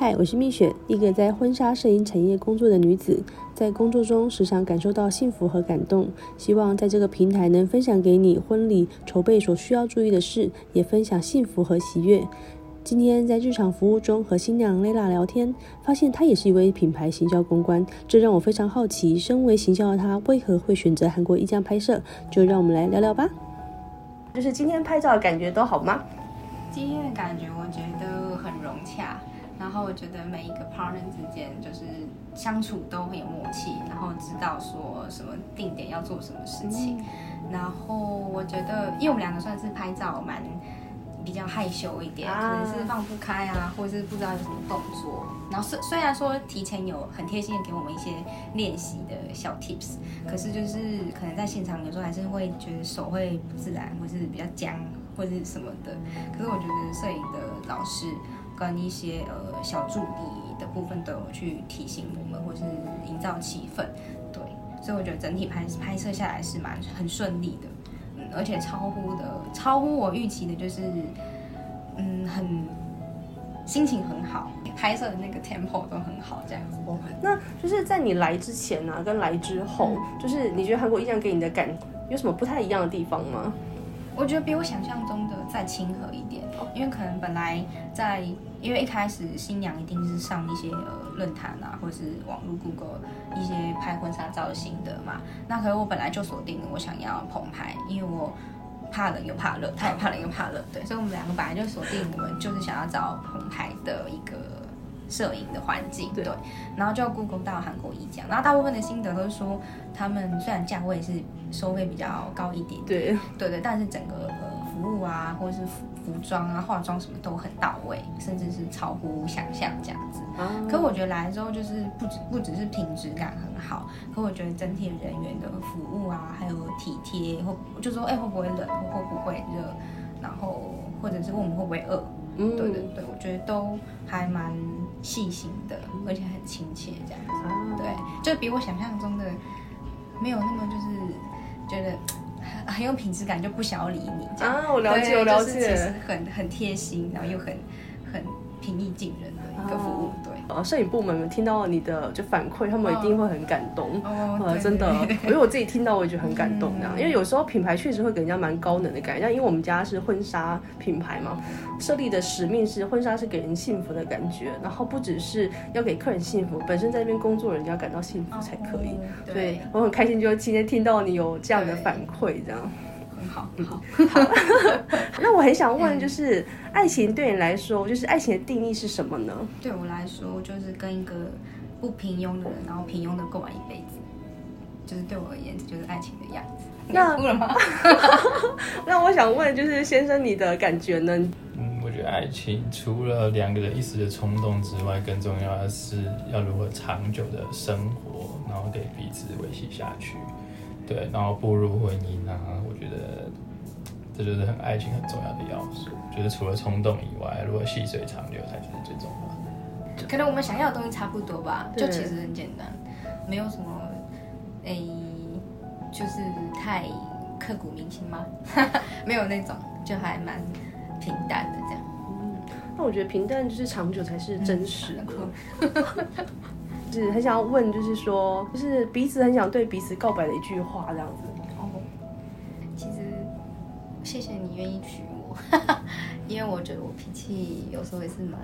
嗨，我是蜜雪，一个在婚纱摄影产业工作的女子，在工作中时常感受到幸福和感动。希望在这个平台能分享给你婚礼筹备所需要注意的事，也分享幸福和喜悦。今天在日常服务中和新娘 Layla 聊天，发现她也是一位品牌行销公关，这让我非常好奇，身为行销的她为何会选择韩国意匠拍摄？就让我们来聊聊吧。就是今天拍照的感觉都好吗？今天的感觉我觉得很融洽。然后我觉得每一个 partner 之间就是相处都很有默契，然后知道说什么定点要做什么事情。然后我觉得，因为我们两个算是拍照蛮比较害羞一点，可能是放不开啊，或者是不知道有什么动作。然后虽虽然说提前有很贴心的给我们一些练习的小 tips，可是就是可能在现场有时候还是会觉得手会不自然，或是比较僵，或是什么的。可是我觉得摄影的老师。跟一些呃小助理的部分都有去提醒我们，或是营造气氛，对，所以我觉得整体拍拍摄下来是蛮很顺利的，嗯，而且超乎的超乎我预期的，就是嗯很心情很好，拍摄的那个 tempo 都很好，这样子。哦，那就是在你来之前呢，啊，跟来之后，嗯，就是你觉得韩国印象给你的感有什么不太一样的地方吗？我觉得比我想象中的再亲和一点，因为可能本来在，因为一开始新娘一定是上一些呃论坛啊，或者是网络 Google 一些拍婚纱照的心得嘛。那可是我本来就锁定了我想要棚拍，因为我怕冷又怕热，他也怕冷又怕热，对，所以我们两个本来就锁定我们就是想要找棚拍的一个摄影的环境，对。然后就 Google 到韩国一家，然后大部分的心得都是说，他们虽然价位是收费比较高一点点，对对对，但是整个呃服务啊，或者是服服装啊、化妆什么都很到位，甚至是超乎想象这样子。啊、可我觉得来了之后，就是不只不只是品质感很好，可我觉得整体人员的服务啊，还有体贴，或就说哎、欸、会不会冷，会不会热，然后或者是问我们会不会饿，嗯，对对对，我觉得都还蛮细心的，而且很亲切这样子。啊、对，就比我想象中的。没有那么就是觉得很很有品质感，就不想要理你啊。我了解，我了解，就是、其实很很贴心，然后又很很平易近人的一个服务。啊、对。呃，摄影部门们听到你的就反馈，他们一定会很感动。哦，呃，真的，因为我自己听到我也觉得很感动。这样，因为有时候品牌确实会给人家蛮高能的感觉。像因为我们家是婚纱品牌嘛，设立的使命是婚纱是给人幸福的感觉，然后不只是要给客人幸福，本身在这边工作人要感到幸福才可以。所以我很开心，就今天听到你有这样的反馈，这样。很好，很好。那我很想问，就是爱情对你来说，就是爱情的定义是什么呢？对我来说，就是跟一个不平庸的人，然后平庸的过完一辈子，就是对我而言，这就是爱情的样子。那哭了吗？那我想问，就是先生，你的感觉呢？嗯，我觉得爱情除了两个人一时的冲动之外，更重要的是要如何长久的生活，然后给彼此维系下去。对，然后步入婚姻啊，我觉得这就是很爱情很重要的要素。觉得除了冲动以外，如果细水长流才是最重要的。可能我们想要的东西差不多吧，就其实很简单，没有什么诶，就是太刻骨铭心吗？没有那种，就还蛮平淡的这样。嗯，那我觉得平淡就是长久才是真实的。嗯 是很想要问，就是说，就是彼此很想对彼此告白的一句话，这样子。哦，其实谢谢你愿意娶我，因为我觉得我脾气有时候也是蛮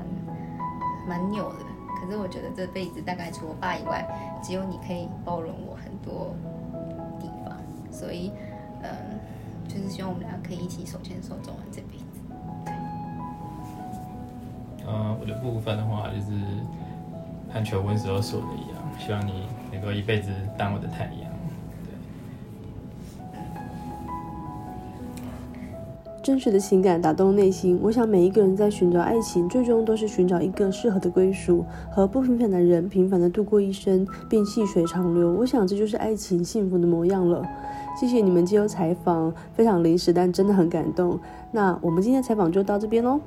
蛮扭的。可是我觉得这辈子大概除我爸以外，只有你可以包容我很多地方。所以，嗯，就是希望我们俩可以一起手牵手走完这辈子。对。嗯，我的部分的话就是。像求婚时候说的一样，希望你能够一辈子当我的太阳。对真实的情感打动内心。我想每一个人在寻找爱情，最终都是寻找一个适合的归属，和不平凡的人平凡的度过一生，并细水长流。我想这就是爱情幸福的模样了。谢谢你们接受采访，非常临时，但真的很感动。那我们今天的采访就到这边喽。